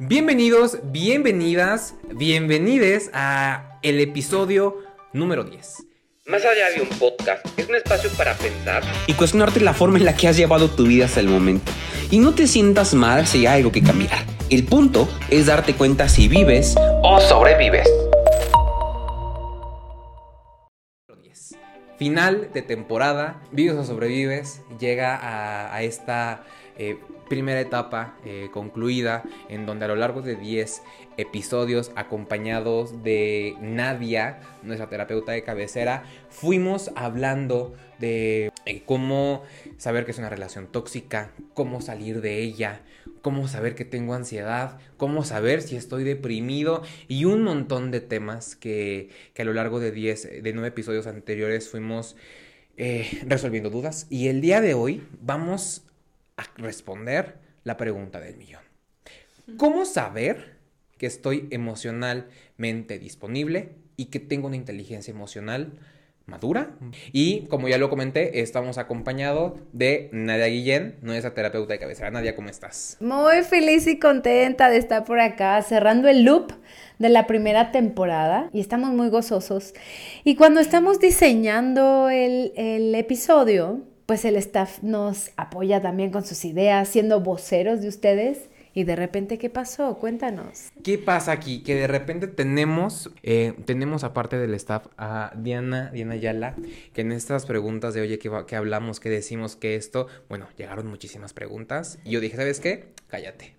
Bienvenidos, bienvenidas, bienvenides a el episodio número 10. Más allá de un podcast, es un espacio para pensar y cuestionarte la forma en la que has llevado tu vida hasta el momento. Y no te sientas mal si hay algo que cambiar. El punto es darte cuenta si vives o sobrevives. Final de temporada, Vives o Sobrevives llega a, esta eh, primera etapa eh, concluida en donde a lo largo de 10 episodios acompañados de Nadia, nuestra terapeuta de cabecera, fuimos hablando de eh, cómo saber que es una relación tóxica, cómo salir de ella, cómo saber que tengo ansiedad, cómo saber si estoy deprimido y un montón de temas que, a lo largo de 10, de 9 episodios anteriores fuimos resolviendo dudas. Y el día de hoy vamos responder la pregunta del millón. ¿Cómo saber que estoy emocionalmente disponible y que tengo una inteligencia emocional madura. Y como ya lo comenté, estamos acompañados de Nadia Guillén, nuestra terapeuta de cabecera. Nadia, ¿cómo estás? Muy feliz y contenta de estar por acá, cerrando el loop de la primera temporada y estamos muy gozosos. Y cuando estamos diseñando el, el episodio, pues el staff nos apoya también con sus ideas, siendo voceros de ustedes. Y de repente, ¿qué pasó? Cuéntanos. ¿Qué pasa aquí? Que de repente tenemos, eh, tenemos aparte del staff a Diana, Diana Yala, que en estas preguntas de, oye, ¿qué, ¿qué, hablamos? ¿Qué decimos? ¿Qué esto? Bueno, llegaron muchísimas preguntas. Y yo dije, ¿sabes qué? Cállate.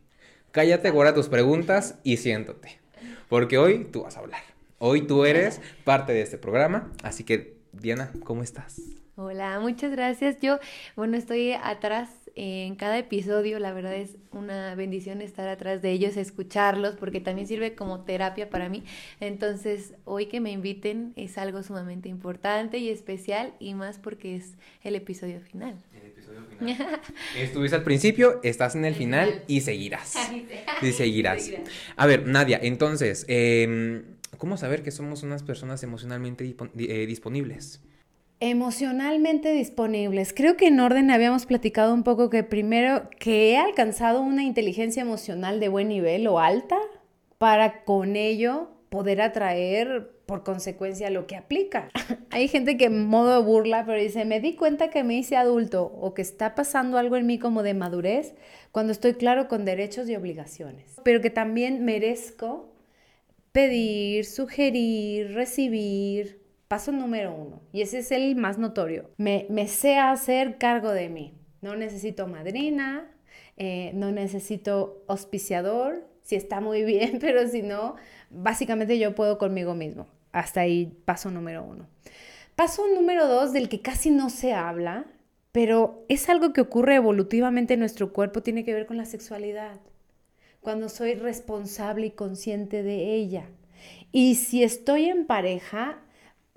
Cállate, guarda tus preguntas y siéntate. Porque hoy tú vas a hablar. Hoy tú eres parte de este programa. Así que, Diana, ¿cómo estás? Hola, muchas gracias. Yo, bueno, estoy atrás en cada episodio. La verdad es una bendición estar atrás de ellos, escucharlos, porque también sirve como terapia para mí. Entonces, hoy que me inviten es algo sumamente importante y especial, y más porque es el episodio final. El episodio final. Estuviste al principio, estás en el final y seguirás. y seguirás. A ver, Nadia, entonces, em, ¿cómo saber que somos unas personas emocionalmente eh, disponibles? Emocionalmente disponibles. Creo que en orden habíamos platicado un poco que primero que he alcanzado una inteligencia emocional de buen nivel o alta para con ello poder atraer por consecuencia lo que aplica. Hay gente que en modo burla, pero dice, me di cuenta que me hice adulto o que está pasando algo en mí como de madurez cuando estoy claro con derechos y obligaciones, pero que también merezco pedir, sugerir, recibir, Paso número uno, y ese es el más notorio, me, me sé hacer cargo de mí. No necesito madrina, eh, no necesito auspiciador, si está muy bien, pero si no, básicamente yo puedo conmigo mismo. Hasta ahí paso número uno. Paso número dos, del que casi no se habla, pero es algo que ocurre evolutivamente en nuestro cuerpo, tiene que ver con la sexualidad. Cuando soy responsable y consciente de ella. Y si estoy en pareja,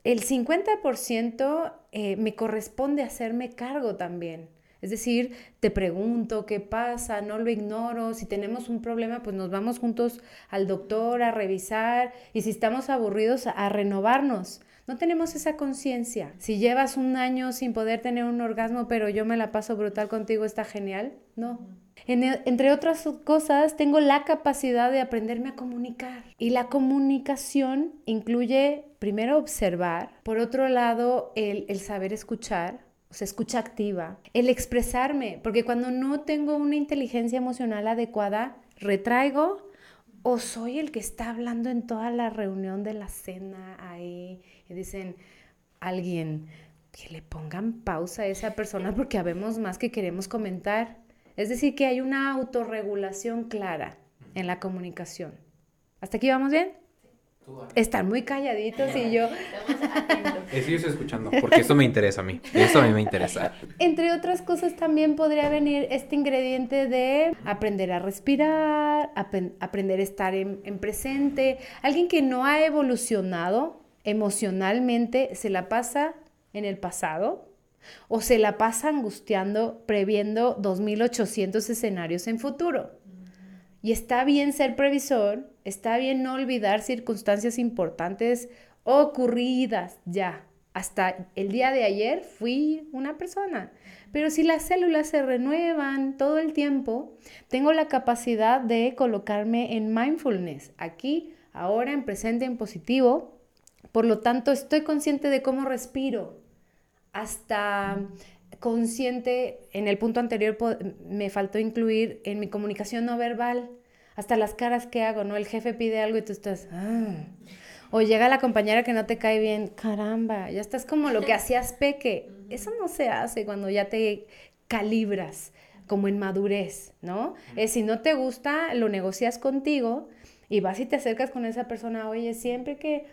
el 50% eh, me corresponde hacerme cargo también. Es decir, te pregunto qué pasa, no lo ignoro, si tenemos un problema, pues nos vamos juntos al doctor a revisar y si estamos aburridos, a renovarnos. No tenemos esa conciencia. Si llevas un año sin poder tener un orgasmo, pero yo me la paso brutal contigo, está genial. No. Entre otras cosas, tengo la capacidad de aprenderme a comunicar. Y la comunicación incluye, primero, observar. Por otro lado, el, el saber escuchar. O sea, escucha activa. El expresarme. Porque cuando no tengo una inteligencia emocional adecuada, retraigo o soy el que está hablando en toda la reunión de la cena ahí y dicen, alguien, que le pongan pausa a esa persona porque habemos más que queremos comentar. Es decir, que hay una autorregulación clara en la comunicación. ¿Hasta aquí vamos bien? Están muy calladitos y yo... Sí, yo estoy escuchando, porque esto me interesa a mí. Esto a mí me interesa. Entre otras cosas también podría venir este ingrediente de aprender a respirar, aprender a estar en, en presente. Alguien que no ha evolucionado emocionalmente se la pasa en el pasado o se la pasa angustiando, previendo 2800 escenarios en futuro. Y está bien ser previsor, está bien no olvidar circunstancias importantes ocurridas ya, hasta el día de ayer fui una persona. Pero si las células se renuevan todo el tiempo, tengo la capacidad de colocarme en mindfulness, aquí, ahora, en presente, en positivo. Por lo tanto, estoy consciente de cómo respiro. Hasta consciente, en el punto anterior me faltó incluir en mi comunicación no verbal, hasta las caras que hago, ¿no? El jefe pide algo y tú estás... Ah". O llega la compañera que no te cae bien, caramba, ya estás como lo que hacías peque. Eso no se hace cuando ya te calibras como en madurez, ¿no? Es si no te gusta, lo negocias contigo y vas y te acercas con esa persona, oye, siempre que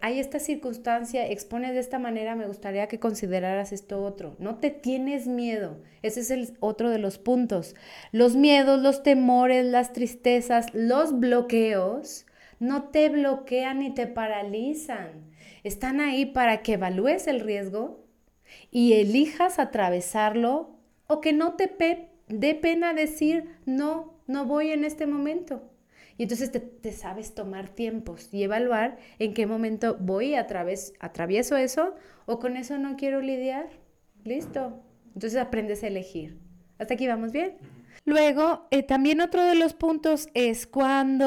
hay esta circunstancia, expones de esta manera, me gustaría que consideraras esto otro. No te tienes miedo. Ese es el otro de los puntos. Los miedos, los temores, las tristezas, los bloqueos no te bloquean ni te paralizan. Están ahí para que evalúes el riesgo y elijas atravesarlo o que no te dé pena decir, no, no voy en este momento. Y entonces te, sabes tomar tiempos y evaluar en qué momento voy a través, atravieso eso o con eso no quiero lidiar. Listo. Entonces aprendes a elegir. ¿Hasta aquí vamos bien? Luego, eh, también otro de los puntos es cuando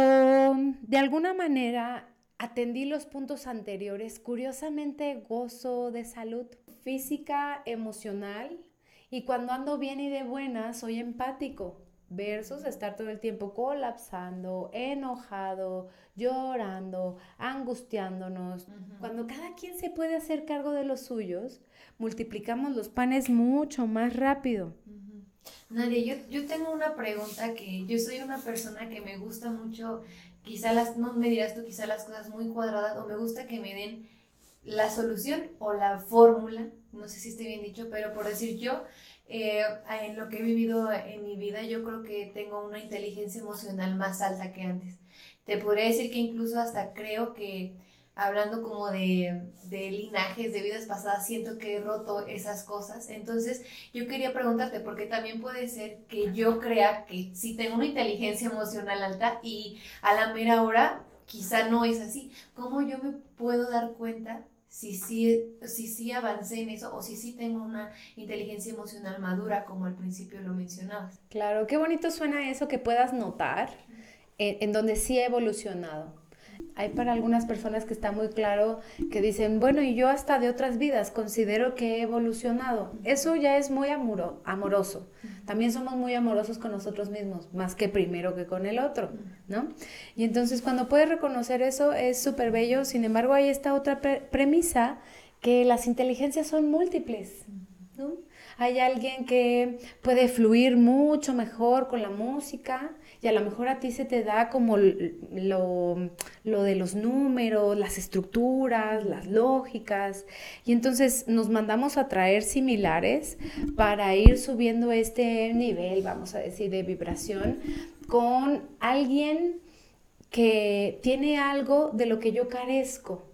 de alguna manera atendí los puntos anteriores, curiosamente gozo de salud física, emocional, y cuando ando bien y de buena, soy empático versus estar todo el tiempo colapsando, enojado, llorando, angustiándonos. Cuando cada quien se puede hacer cargo de los suyos, multiplicamos los panes mucho más rápido. Nadia, yo, yo tengo una pregunta que yo soy una persona que me gusta mucho, quizá las, no me dirás tú, quizá las cosas muy cuadradas, o me gusta que me den la solución o la fórmula, no sé si esté bien dicho, pero por decir yo, eh, en lo que he vivido en mi vida, yo creo que tengo una inteligencia emocional más alta que antes. Te podría decir que incluso hasta creo que hablando como de, de, linajes, de vidas pasadas, siento que he roto esas cosas. Entonces, yo quería preguntarte, porque también puede ser que yo crea que si tengo una inteligencia emocional alta y a la mera hora quizá no es así, ¿cómo yo me puedo dar cuenta si sí, si sí avancé en eso o si sí tengo una inteligencia emocional madura, como al principio lo mencionabas? Claro, qué bonito suena eso que puedas notar en, en donde sí he evolucionado hay para algunas personas que está muy claro que dicen, bueno, y yo hasta de otras vidas considero que he evolucionado. Eso ya es muy amoro, amoroso. También somos muy amorosos con nosotros mismos, más que primero que con el otro, ¿no? Y entonces cuando puedes reconocer eso es súper bello. Sin embargo, hay esta otra premisa que las inteligencias son múltiples, ¿no? Hay alguien que puede fluir mucho mejor con la música y a lo mejor a ti se te da como lo, lo de los números, las estructuras, las lógicas. Y entonces nos mandamos a traer similares para ir subiendo este nivel, vamos a decir, de vibración con alguien que tiene algo de lo que yo carezco.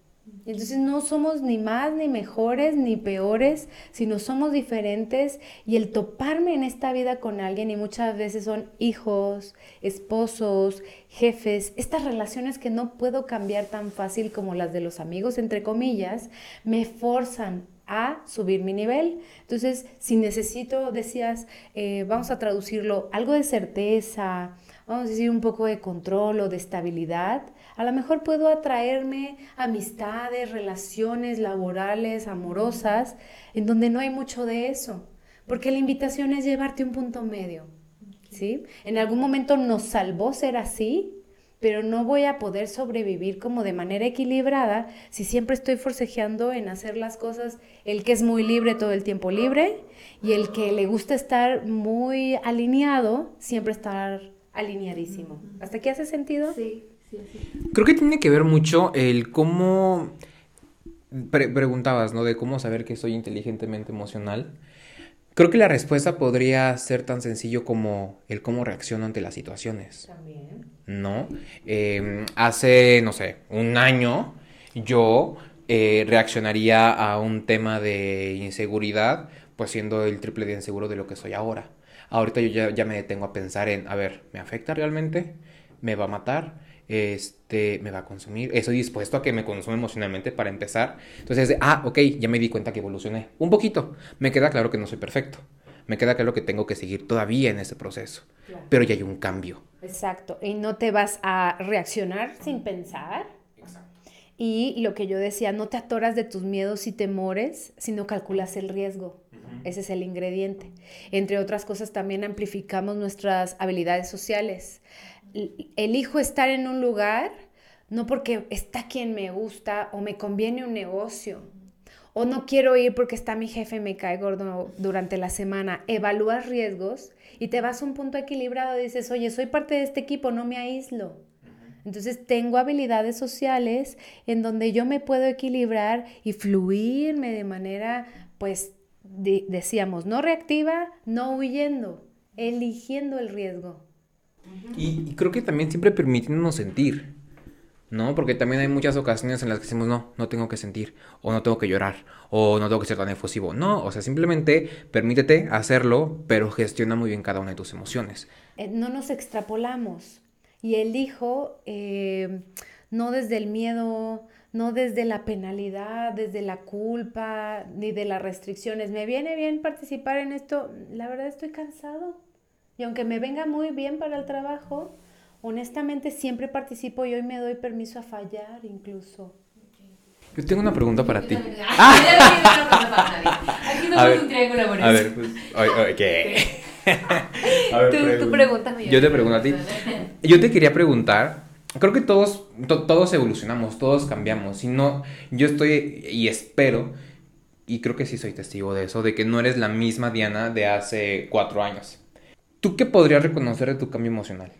Entonces no somos ni más, ni mejores, ni peores, sino somos diferentes y el toparme en esta vida con alguien y muchas veces son hijos, esposos, jefes, estas relaciones que no puedo cambiar tan fácil como las de los amigos, entre comillas, me forzan a subir mi nivel. Entonces, si necesito, decías, eh, vamos a traducirlo, algo de certeza, vamos a decir un poco de control o de estabilidad, a lo mejor puedo atraerme amistades, relaciones laborales, amorosas, en donde no hay mucho de eso, porque la invitación es llevarte un punto medio. ¿sí? En algún momento nos salvó ser así, pero no voy a poder sobrevivir como de manera equilibrada si siempre estoy forcejeando en hacer las cosas, el que es muy libre todo el tiempo libre y el que le gusta estar muy alineado, siempre estar alineadísimo. ¿Hasta aquí hace sentido? Sí. Creo que tiene que ver mucho el cómo... preguntabas, ¿no? De cómo saber que soy inteligentemente emocional. Creo que la respuesta podría ser tan sencillo como el cómo reacciono ante las situaciones. También. ¿No? Em, hace, no sé, un año yo eh, reaccionaría a un tema de inseguridad, pues siendo el triple de inseguro de lo que soy ahora. Ahorita yo ya, ya me detengo a pensar en, a ver, ¿me afecta realmente? ¿Me va a matar? Este, me va a consumir, estoy dispuesto a que me consuma emocionalmente para empezar. Entonces, ah, ok, ya me di cuenta que evolucioné un poquito. Me queda claro que no soy perfecto. Me queda claro que tengo que seguir todavía en ese proceso. Pero ya hay un cambio. Exacto. Y no te vas a reaccionar sin pensar. Y lo que yo decía, no te atoras de tus miedos y temores, sino calculas el riesgo. Ese es el ingrediente. Entre otras cosas, también amplificamos nuestras habilidades sociales. Elijo estar en un lugar no porque está quien me gusta o me conviene un negocio, o no quiero ir porque está mi jefe, me cae gordo durante la semana. Evalúas riesgos y te vas a un punto equilibrado. Dices, oye, soy parte de este equipo, no me aíslo. Entonces tengo habilidades sociales en donde yo me puedo equilibrar y fluirme de manera, pues, decíamos, no reactiva, no huyendo, eligiendo el riesgo. Y, y creo que también siempre permitiéndonos sentir. ¿no? Porque también hay muchas ocasiones en las que decimos, no, no tengo que sentir, o no tengo que llorar, o no tengo que ser tan efusivo. No, o sea, simplemente permítete hacerlo, pero gestiona muy bien cada una de tus emociones. Eh, no nos extrapolamos y elijo eh, no desde el miedo, no desde la penalidad, desde la culpa, ni de las restricciones. Me viene bien participar en esto, la verdad estoy cansado. Y aunque me venga muy bien para el trabajo, honestamente siempre participo y hoy me doy permiso a fallar incluso. Yo tengo una pregunta para ti. Aquí no es un triángulo amoroso. A ver, pues, ¿qué? A ver, tú, pregúntame. Yo te pregunto a ti. Yo te quería preguntar, creo que todos, todos evolucionamos, todos cambiamos. Si no, yo estoy y espero, y creo que sí soy testigo de eso, de que no eres la misma Diana de hace cuatro años. ¿Tú qué podrías reconocer de tu cambio emocional?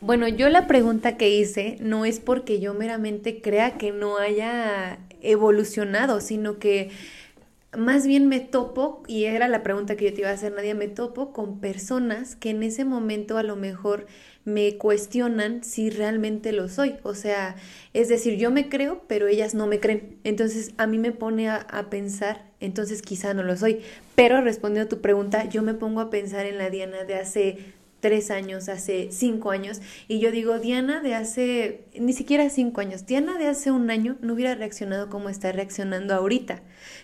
Bueno, yo la pregunta que hice no es porque yo meramente crea que no haya evolucionado, sino que más bien me topo, y era la pregunta que yo te iba a hacer, Nadia, me topo con personas que en ese momento a lo mejor me cuestionan si realmente lo soy. O sea, es decir, yo me creo, pero ellas no me creen. Entonces a mí me pone a, a, pensar, entonces quizá no lo soy. Pero respondiendo a tu pregunta, yo me pongo a pensar en la Diana de hace tres años, hace cinco años, y yo digo, Diana de hace, ni siquiera cinco años, Diana de hace un año no hubiera reaccionado como está reaccionando ahorita.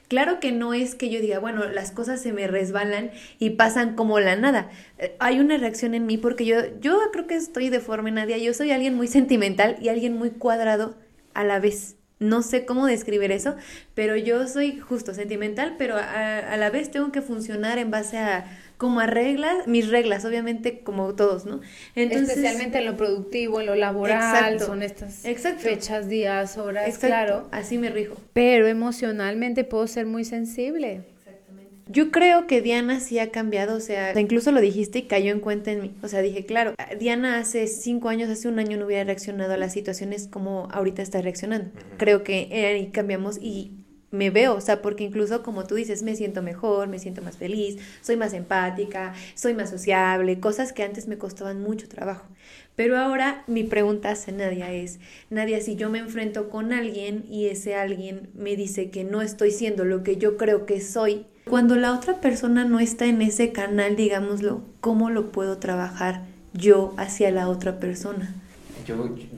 Claro que no es que yo diga, bueno, las cosas se me resbalan y pasan como la nada. Eh, hay una reacción en mí porque yo, yo creo que estoy de forma Nadia, yo soy alguien muy sentimental y alguien muy cuadrado a la vez. No sé cómo describir eso, pero yo soy justo sentimental, pero a la vez tengo que funcionar en base a como a reglas, mis reglas, obviamente como todos, ¿no? Especialmente en lo productivo, en lo laboral, son estas fechas, días, horas, claro. Así me rijo. Pero emocionalmente puedo ser muy sensible. Exactamente. Yo creo que Diana sí ha cambiado, o sea, incluso lo dijiste y cayó en cuenta en mí. O sea, dije, claro, Diana hace cinco años, hace un año no hubiera reaccionado a las situaciones como ahorita está reaccionando. Creo que ahí cambiamos y me veo, o sea, porque incluso como tú dices, me siento mejor, me siento más feliz, soy más empática, soy más sociable, cosas que antes me costaban mucho trabajo. Pero ahora mi pregunta hacia Nadia es, Nadia, si yo me enfrento con alguien y ese alguien me dice que no estoy siendo lo que yo creo que soy, cuando la otra persona no está en ese canal, digámoslo, ¿cómo lo puedo trabajar yo hacia la otra persona?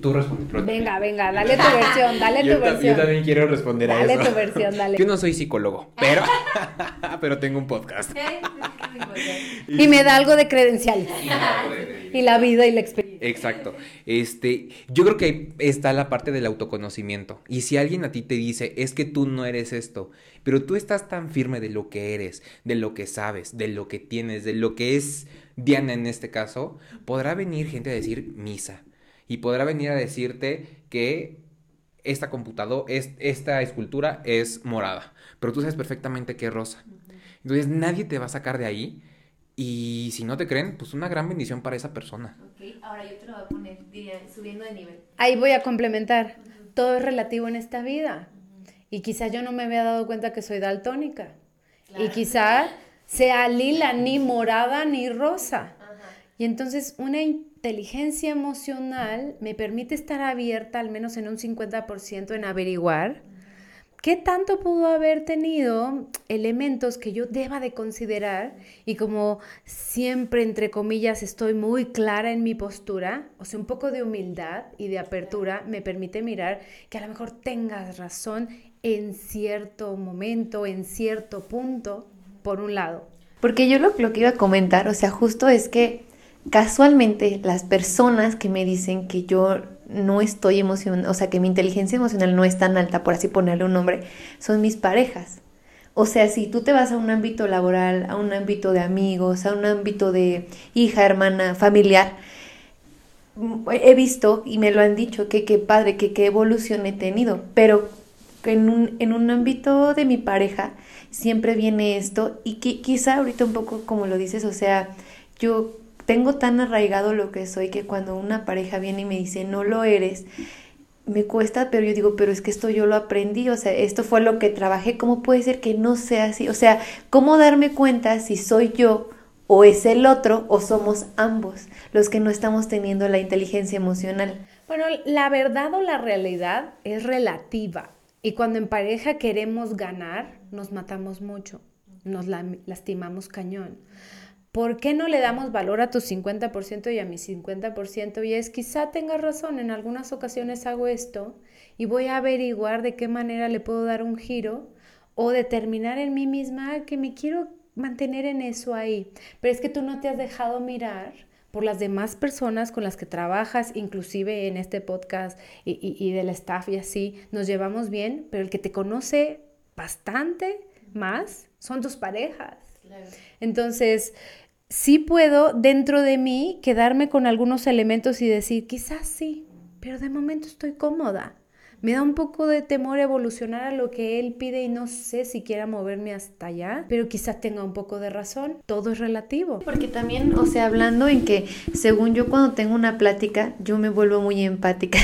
Tú respondes. Venga, venga, dale tu versión, dale tu versión. Yo también quiero responder a eso. Dale tu versión, dale. Yo no soy psicólogo, pero, pero tengo un podcast. y me da algo de credencial. y la vida y la experiencia. Exacto. Este, yo creo que está la parte del autoconocimiento. Y si alguien a ti te dice, es que tú no eres esto, pero tú estás tan firme de lo que eres, de lo que sabes, de lo que tienes, de lo que es Diana en este caso, podrá venir gente a decir misa y podrá venir a decirte que esta computadora, es, esta escultura es morada, pero tú sabes perfectamente que es rosa. Entonces nadie te va a sacar de ahí y si no te creen, pues una gran bendición para esa persona. Ok, ahora yo te lo voy a poner, subiendo de nivel. Ahí voy a complementar. Todo es relativo en esta vida. Y quizá yo no me había dado cuenta que soy daltónica. Y quizá sea lila, ni morada, ni rosa. Y entonces una inteligencia emocional me permite estar abierta al menos en un 50% en averiguar ¿qué tanto pudo haber tenido elementos que yo deba de considerar? Y como siempre, entre comillas, estoy muy clara en mi postura, o sea, un poco de humildad y de apertura me permite mirar que a lo mejor tengas razón en cierto momento, en cierto punto, por un lado. Porque yo lo, lo que iba a comentar, o sea, justo es que casualmente las personas que me dicen que yo no estoy emocionada, o sea, que mi inteligencia emocional no es tan alta, por así ponerle un nombre, son mis parejas. O sea, si tú te vas a un ámbito laboral, a un ámbito de amigos, a un ámbito de hija, hermana, familiar, he visto y me lo han dicho que qué padre, que qué evolución he tenido, pero en un, en un ámbito de mi pareja siempre viene esto y que, quizá ahorita un poco como lo dices, o sea, yo tengo tan arraigado lo que soy que cuando una pareja viene y me dice, no lo eres, me cuesta, pero yo digo, pero es que esto yo lo aprendí, o sea, esto fue lo que trabajé, ¿cómo puede ser que no sea así? O sea, ¿cómo darme cuenta si soy yo o es el otro o somos ambos los que no estamos teniendo la inteligencia emocional? Bueno, la verdad o la realidad es relativa y cuando en pareja queremos ganar, nos matamos mucho, nos lastimamos cañón. ¿Por qué no le damos valor a tu 50% y a mi 50%? Y es, quizá tengas razón, en algunas ocasiones hago esto y voy a averiguar de qué manera le puedo dar un giro o determinar en mí misma que me quiero mantener en eso ahí. Pero es que tú no te has dejado mirar por las demás personas con las que trabajas, inclusive en este podcast y, y del staff y así, nos llevamos bien, pero el que te conoce bastante más son tus parejas. Entonces, sí puedo dentro de mí quedarme con algunos elementos y decir, quizás sí, pero de momento estoy cómoda. Me da un poco de temor evolucionar a lo que él pide y no sé si quiera moverme hasta allá, pero quizás tenga un poco de razón. Todo es relativo. Porque también, o sea, hablando en que según yo cuando tengo una plática, yo me vuelvo muy empática.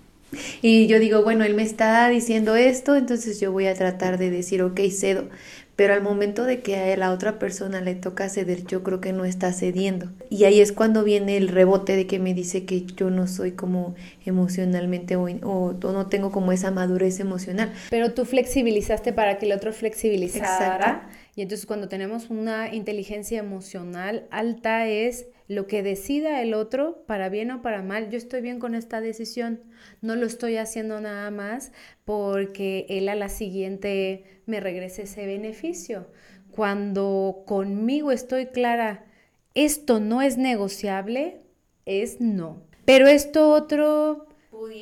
y yo digo, bueno, él me está diciendo esto, entonces yo voy a tratar de decir, ok, cedo pero al momento de que a la otra persona le toca ceder, yo creo que no está cediendo. Y ahí es cuando viene el rebote de que me dice que yo no soy como emocionalmente o, o, no tengo como esa madurez emocional. Pero tú flexibilizaste para que el otro flexibilizara. Y entonces cuando tenemos una inteligencia emocional alta es lo que decida el otro, para bien o para mal, yo estoy bien con esta decisión. No lo estoy haciendo nada más porque él a la siguiente me regrese ese beneficio. Cuando conmigo estoy clara, esto no es negociable, es no. Pero esto otro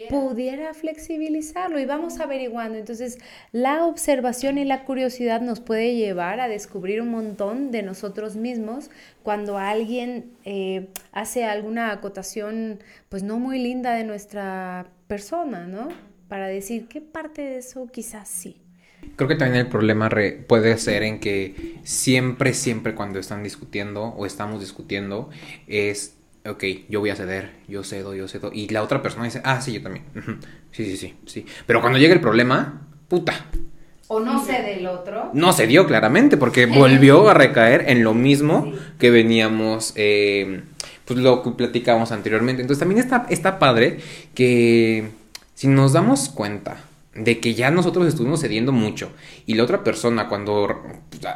pudiera. flexibilizarlo y vamos averiguando. Entonces, la observación y la curiosidad nos puede llevar a descubrir un montón de nosotros mismos cuando alguien eh, hace alguna acotación, pues no muy linda de nuestra persona, ¿no? Para decir qué parte de eso quizás sí. Creo que también el problema puede ser en que siempre, siempre cuando están discutiendo o estamos discutiendo es ok, yo voy a ceder, yo cedo, yo cedo. Y la otra persona dice, ah, sí, yo también. Sí, sí, sí, sí. Pero cuando llega el problema, puta. O no cede el otro. No cedió claramente, porque volvió a recaer en lo mismo que veníamos, eh, pues lo que platicábamos anteriormente. Entonces también está, está padre que si nos damos cuenta de que ya nosotros estuvimos cediendo mucho y la otra persona cuando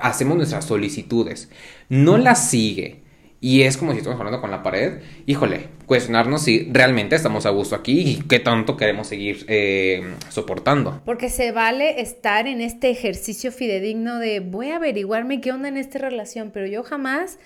hacemos nuestras solicitudes no las sigue, y es como si estamos hablando con la pared. Híjole, cuestionarnos si realmente estamos a gusto aquí y qué tanto queremos seguir eh, soportando. Porque se vale estar en este ejercicio fidedigno de voy a averiguarme qué onda en esta relación, pero yo jamás,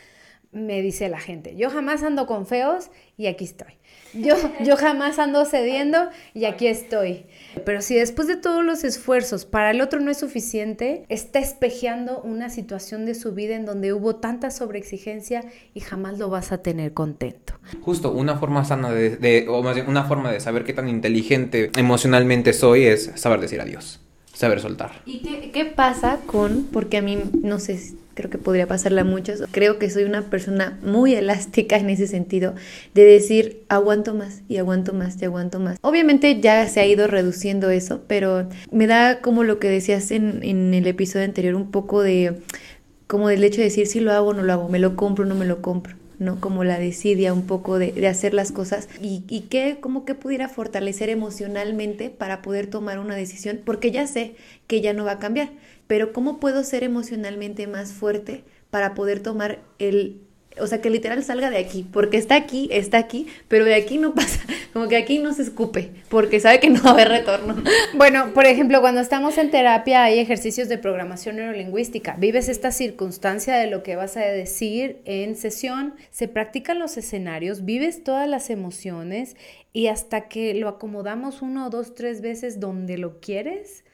me dice la gente, yo jamás ando con feos y aquí estoy. Yo, yo jamás ando cediendo y aquí estoy. Pero si después de todos los esfuerzos para el otro no es suficiente, está espejeando una situación de su vida en donde hubo tanta sobreexigencia y jamás lo vas a tener contento. Justo, una forma sana de, o más bien una forma de saber qué tan inteligente emocionalmente soy es saber decir adiós, saber soltar. ¿Y qué, qué pasa con, porque a mí no sé creo que podría pasarle a. Creo que soy una persona muy elástica en ese sentido, de decir aguanto más y aguanto más y aguanto más. Obviamente ya se ha ido reduciendo eso, pero me da como lo que decías en, en el episodio anterior, un poco de como del hecho de decir si lo hago o no lo hago, me lo compro o no me lo compro. ¿No? Como la desidia un poco de, de hacer las cosas y, y que como que pudiera fortalecer emocionalmente para poder tomar una decisión, porque ya sé que ya no va a cambiar, pero ¿cómo puedo ser emocionalmente más fuerte para poder tomar el, o sea, que literal salga de aquí, porque está aquí, está aquí, pero de aquí no pasa, como que aquí no se escupe, porque sabe que no va a haber retorno. Bueno, por ejemplo, cuando estamos en terapia hay ejercicios de programación neurolingüística. Vives esta circunstancia de lo que vas a decir en sesión, se practican los escenarios, vives todas las emociones y hasta que lo acomodamos uno, dos, tres veces donde lo quieres,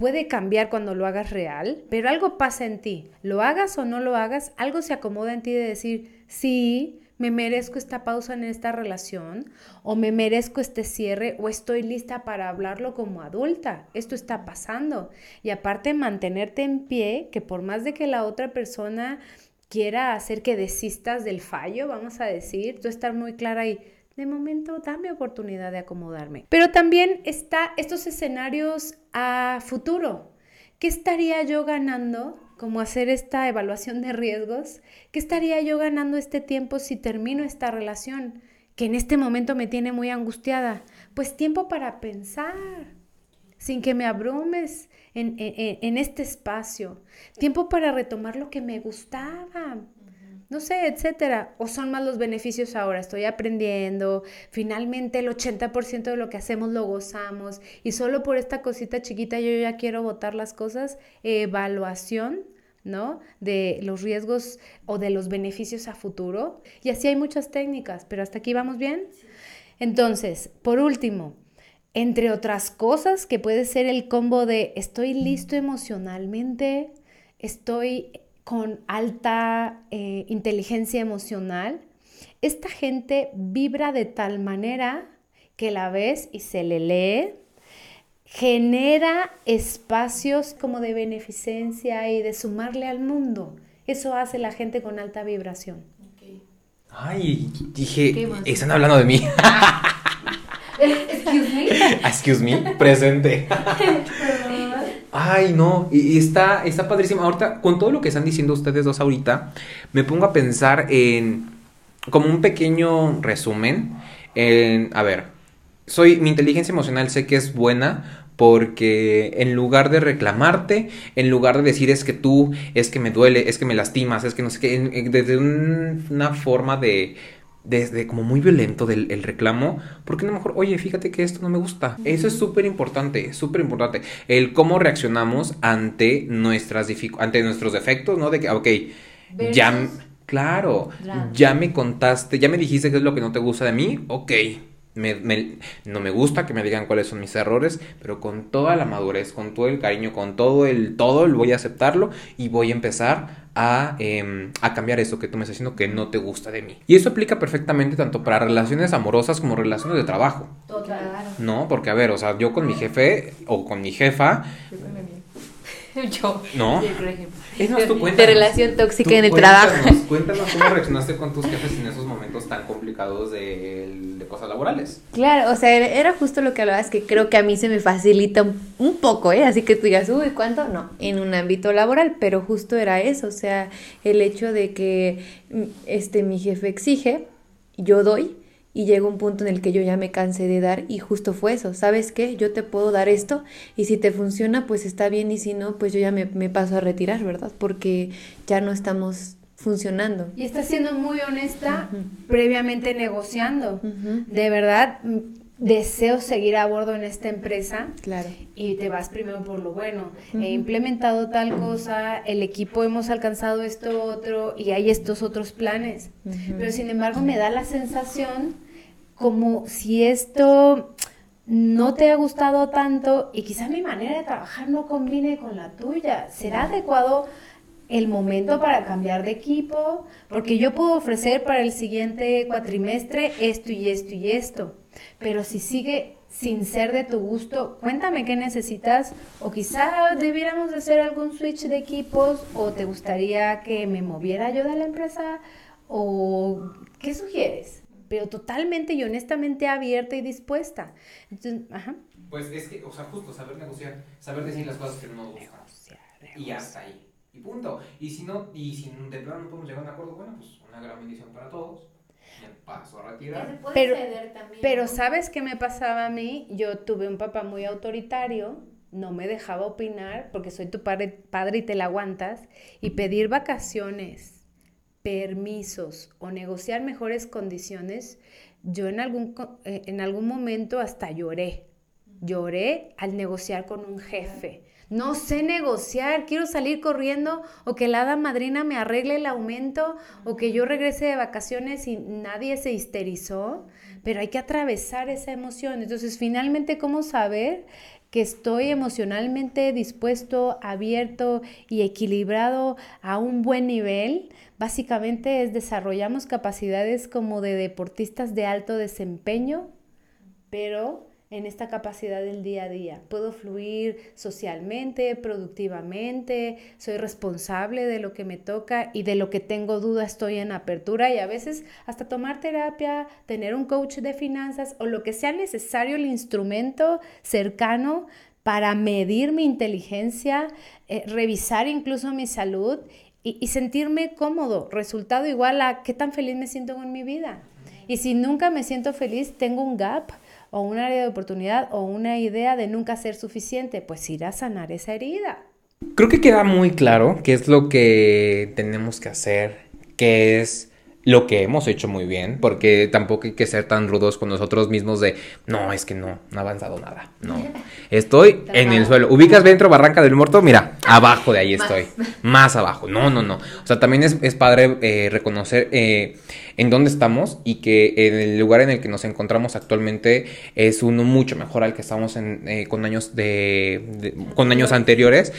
puede cambiar cuando lo hagas real, pero algo pasa en ti. Lo hagas o no lo hagas, algo se acomoda en ti de decir, sí, me merezco esta pausa en esta relación, o me merezco este cierre, o estoy lista para hablarlo como adulta. Esto está pasando. Y aparte, mantenerte en pie, que por más de que la otra persona quiera hacer que desistas del fallo, vamos a decir, tú estar muy clara y de momento dame oportunidad de acomodarme. Pero también está estos escenarios a futuro. ¿Qué estaría yo ganando como hacer esta evaluación de riesgos? ¿Qué estaría yo ganando este tiempo si termino esta relación que en este momento me tiene muy angustiada? Pues tiempo para pensar, sin que me abrumes en, en, en este espacio. Tiempo para retomar lo que me gustaba, no sé, etcétera. O son más los beneficios ahora, estoy aprendiendo, finalmente el 80% de lo que hacemos lo gozamos y solo por esta cosita chiquita yo ya quiero votar las cosas. Evaluación. ¿no? De los riesgos o de los beneficios a futuro. Y así hay muchas técnicas, pero hasta aquí vamos bien. Entonces, por último, entre otras cosas que puede ser el combo de estoy listo emocionalmente, estoy con alta eh, inteligencia emocional, esta gente vibra de tal manera que la ves y se le lee, genera espacios como de beneficencia y de sumarle al mundo. Eso hace la gente con alta vibración. Ay, dije, están hablando de mí. Excuse me. Excuse me, presente. Ay, no, y, está, está padrísimo. Ahorita, con todo lo que están diciendo ustedes dos ahorita, me pongo a pensar en como un pequeño resumen. En, a ver, soy, mi inteligencia emocional sé que es buena porque en lugar de reclamarte, en lugar de decir es que tú, es que me duele, es que me lastimas, es que no sé qué, desde un- una forma de, desde como muy violento del el reclamo, porque a lo mejor, oye, fíjate que esto no me gusta. Eso es súper importante, súper importante. El cómo reaccionamos ante nuestras ante nuestros defectos, ¿no? De que, ok, ya, claro, ya me contaste, ya me dijiste qué es lo que no te gusta de mí, ok. Me, me- no me gusta que me digan cuáles son mis errores, pero con toda la madurez, con todo el cariño, con todo el todo, voy a aceptarlo y voy a empezar a, em, a cambiar eso que tú me estás diciendo que no te gusta de mí. Y eso aplica perfectamente tanto para relaciones amorosas como relaciones de trabajo, Claro. ¿no? Porque, a ver, o sea, yo con mi jefe o con mi jefa, Yo. ¿no? Sí, por ejemplo. Es más, tú De cuéntanos. relación tóxica en el cuéntanos, trabajo. Cuéntanos cómo reaccionaste con tus jefes en esos momentos tan complicados de, de cosas laborales. Claro, o sea, era- justo lo que hablabas, que creo que a mí se me facilita un, poco, ¿eh? Así que tú digas, uy, ¿cuánto? No, en un ámbito laboral, pero justo era eso, o sea, el hecho de que mm, este, mi jefe exige, yo doy, y llega un punto en el que yo ya me cansé de dar, y justo fue eso, ¿sabes qué? Yo te puedo dar esto, y si te funciona, pues está bien, y si no, pues yo ya me paso a retirar, ¿verdad? Porque ya no estamos funcionando. Y está siendo muy honesta, Ujú. previamente negociando. Ujú, De verdad, mm, deseo seguir a bordo en esta empresa. Claro. y te vas primero por lo bueno. Ujú. He implementado tal cosa, el equipo hemos alcanzado esto otro y hay estos otros planes. Ujú. Pero sin embargo me da la sensación como si esto no te ha gustado tanto y quizá mi manera de trabajar no combine con la tuya. ¿Será adecuado el momento para cambiar de equipo? Porque yo puedo ofrecer para el siguiente cuatrimestre esto y esto y esto. Pero si sigue sin ser de tu gusto, cuéntame qué necesitas o quizá debiéramos de hacer algún switch de equipos o te gustaría que me moviera yo de la empresa o qué sugieres, pero totalmente y honestamente abierta y dispuesta. Entonces, ajá. Pues es que, o sea, justo saber negociar, saber decir las cosas que no nos gustan. Y hasta ahí. Y punto. Y si no, y si de plano no podemos llegar a un acuerdo, bueno, pues una gran bendición para todos. Me paso a retirar. Pero, pero ¿sabes qué me pasaba a mí? Yo tuve un papá muy autoritario, no me dejaba opinar porque soy tu padre, padre y te la aguantas. Y pedir vacaciones, permisos o negociar mejores condiciones, yo en algún, eh, en algún momento hasta lloré. Lloré al negociar con un jefe no sé negociar, quiero salir corriendo o que la hada madrina me arregle el aumento o que yo regrese de vacaciones y nadie se histerizó, pero hay que atravesar esa emoción. Entonces, finalmente, ¿cómo saber que estoy emocionalmente dispuesto, abierto y equilibrado a un buen nivel? Básicamente es desarrollamos capacidades como de deportistas de alto desempeño, pero en esta capacidad del día a día. Puedo fluir socialmente, productivamente, soy responsable de lo que me toca y de lo que tengo duda estoy en apertura y a veces hasta tomar terapia, tener un coach de finanzas o lo que sea necesario, el instrumento cercano para medir mi inteligencia, eh, revisar incluso mi salud y, y sentirme cómodo. Resultado igual a qué tan feliz me siento con mi vida. Y si nunca me siento feliz, tengo un gap o un área de oportunidad o una idea de nunca ser suficiente, pues ir a sanar esa herida. Creo que queda muy claro qué es lo que tenemos que hacer, qué es lo que hemos hecho muy bien, porque tampoco hay que ser tan rudos con nosotros mismos de, no, es que no, no ha avanzado nada, no. Estoy en el suelo. ¿Ubicas dentro Barranca del Muerto? Mira, abajo de ahí estoy, más abajo. No, no, no. O sea, también es, padre eh, reconocer eh, en dónde estamos y que en el lugar en el que nos encontramos actualmente es uno mucho mejor al que estamos en, eh, con años de, con años anteriores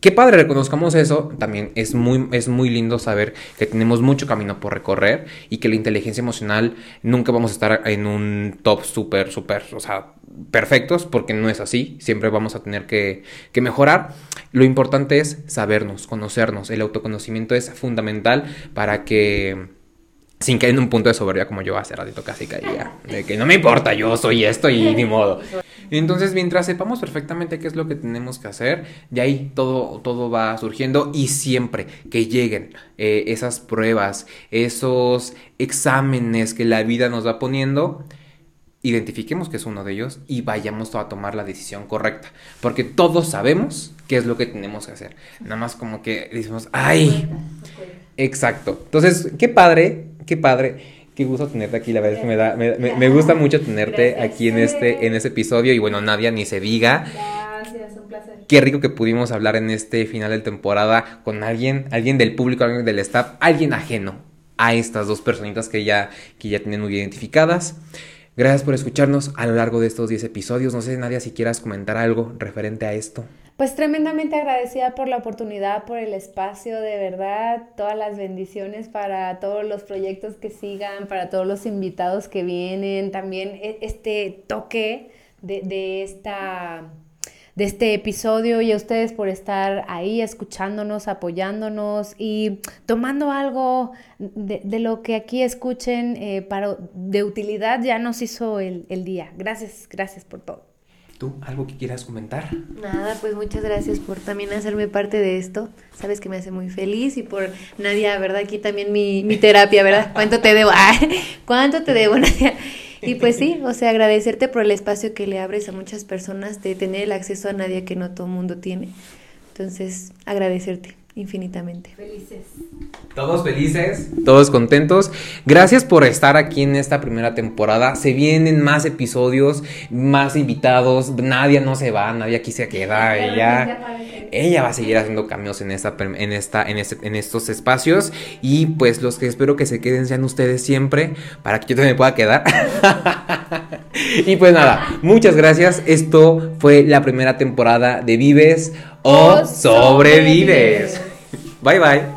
Qué padre reconozcamos eso, también es muy, es muy lindo saber que tenemos mucho camino por recorrer y que la inteligencia emocional nunca vamos a estar en un top súper, súper, o sea, perfectos, porque no es así, siempre vamos a tener que, que, mejorar. Lo importante es sabernos, conocernos, el autoconocimiento es fundamental para que sin caer en un punto de soberbia como yo hace ratito casi caía, de que no me importa, yo soy esto y ni modo. Entonces, mientras sepamos perfectamente qué es lo que tenemos que hacer, de ahí todo, todo va surgiendo y siempre que lleguen eh, esas pruebas, esos exámenes que la vida nos va poniendo, identifiquemos que es uno de ellos y vayamos a tomar la decisión correcta, porque todos sabemos qué es lo que tenemos que hacer. Nada más como que decimos, ay, exacto. Entonces, qué padre, qué padre qué gusto tenerte aquí, la verdad es que me da, me, gusta mucho tenerte aquí en este, en este episodio y bueno, Nadia ni se diga. Gracias, un placer. Qué rico que pudimos hablar en este final de temporada con alguien, alguien del público, alguien del staff, alguien ajeno a estas dos personitas que ya, que ya tienen muy identificadas. Gracias por escucharnos a lo largo de estos 10 episodios. No sé, Nadia, si quieras comentar algo referente a esto. Pues tremendamente agradecida por la oportunidad, por el espacio, de verdad, todas las bendiciones para todos los proyectos que sigan, para todos los invitados que vienen, también e, este toque de, esta de este episodio y a ustedes por estar ahí escuchándonos, apoyándonos y tomando algo de, lo que aquí escuchen eh, para, de utilidad ya nos hizo el, el día. Gracias, gracias por todo. ¿Tú algo que quieras comentar? Nada, pues muchas gracias por también hacerme parte de esto. Sabes que me hace muy feliz y por Nadia, ¿verdad? Aquí también mi, mi terapia, ¿verdad? ¿Cuánto te debo? ¿Cuánto te debo, Nadia? Y pues sí, o sea, agradecerte por el espacio que le abres a muchas personas de tener el acceso a Nadia que no todo mundo tiene. Entonces, agradecerte infinitamente. Felices. Todos felices, todos contentos. Gracias por estar aquí en esta primera temporada. Se vienen más episodios, más invitados. Nadia no se va, nadie aquí se queda. Ella, ella va a seguir haciendo cambios en esta, en esta, en, este, en estos espacios. Y pues los que espero que se queden sean ustedes siempre para que yo también pueda quedar. y pues nada, muchas gracias. Esto fue la primera temporada de Vives o sobrevives. Bye bye.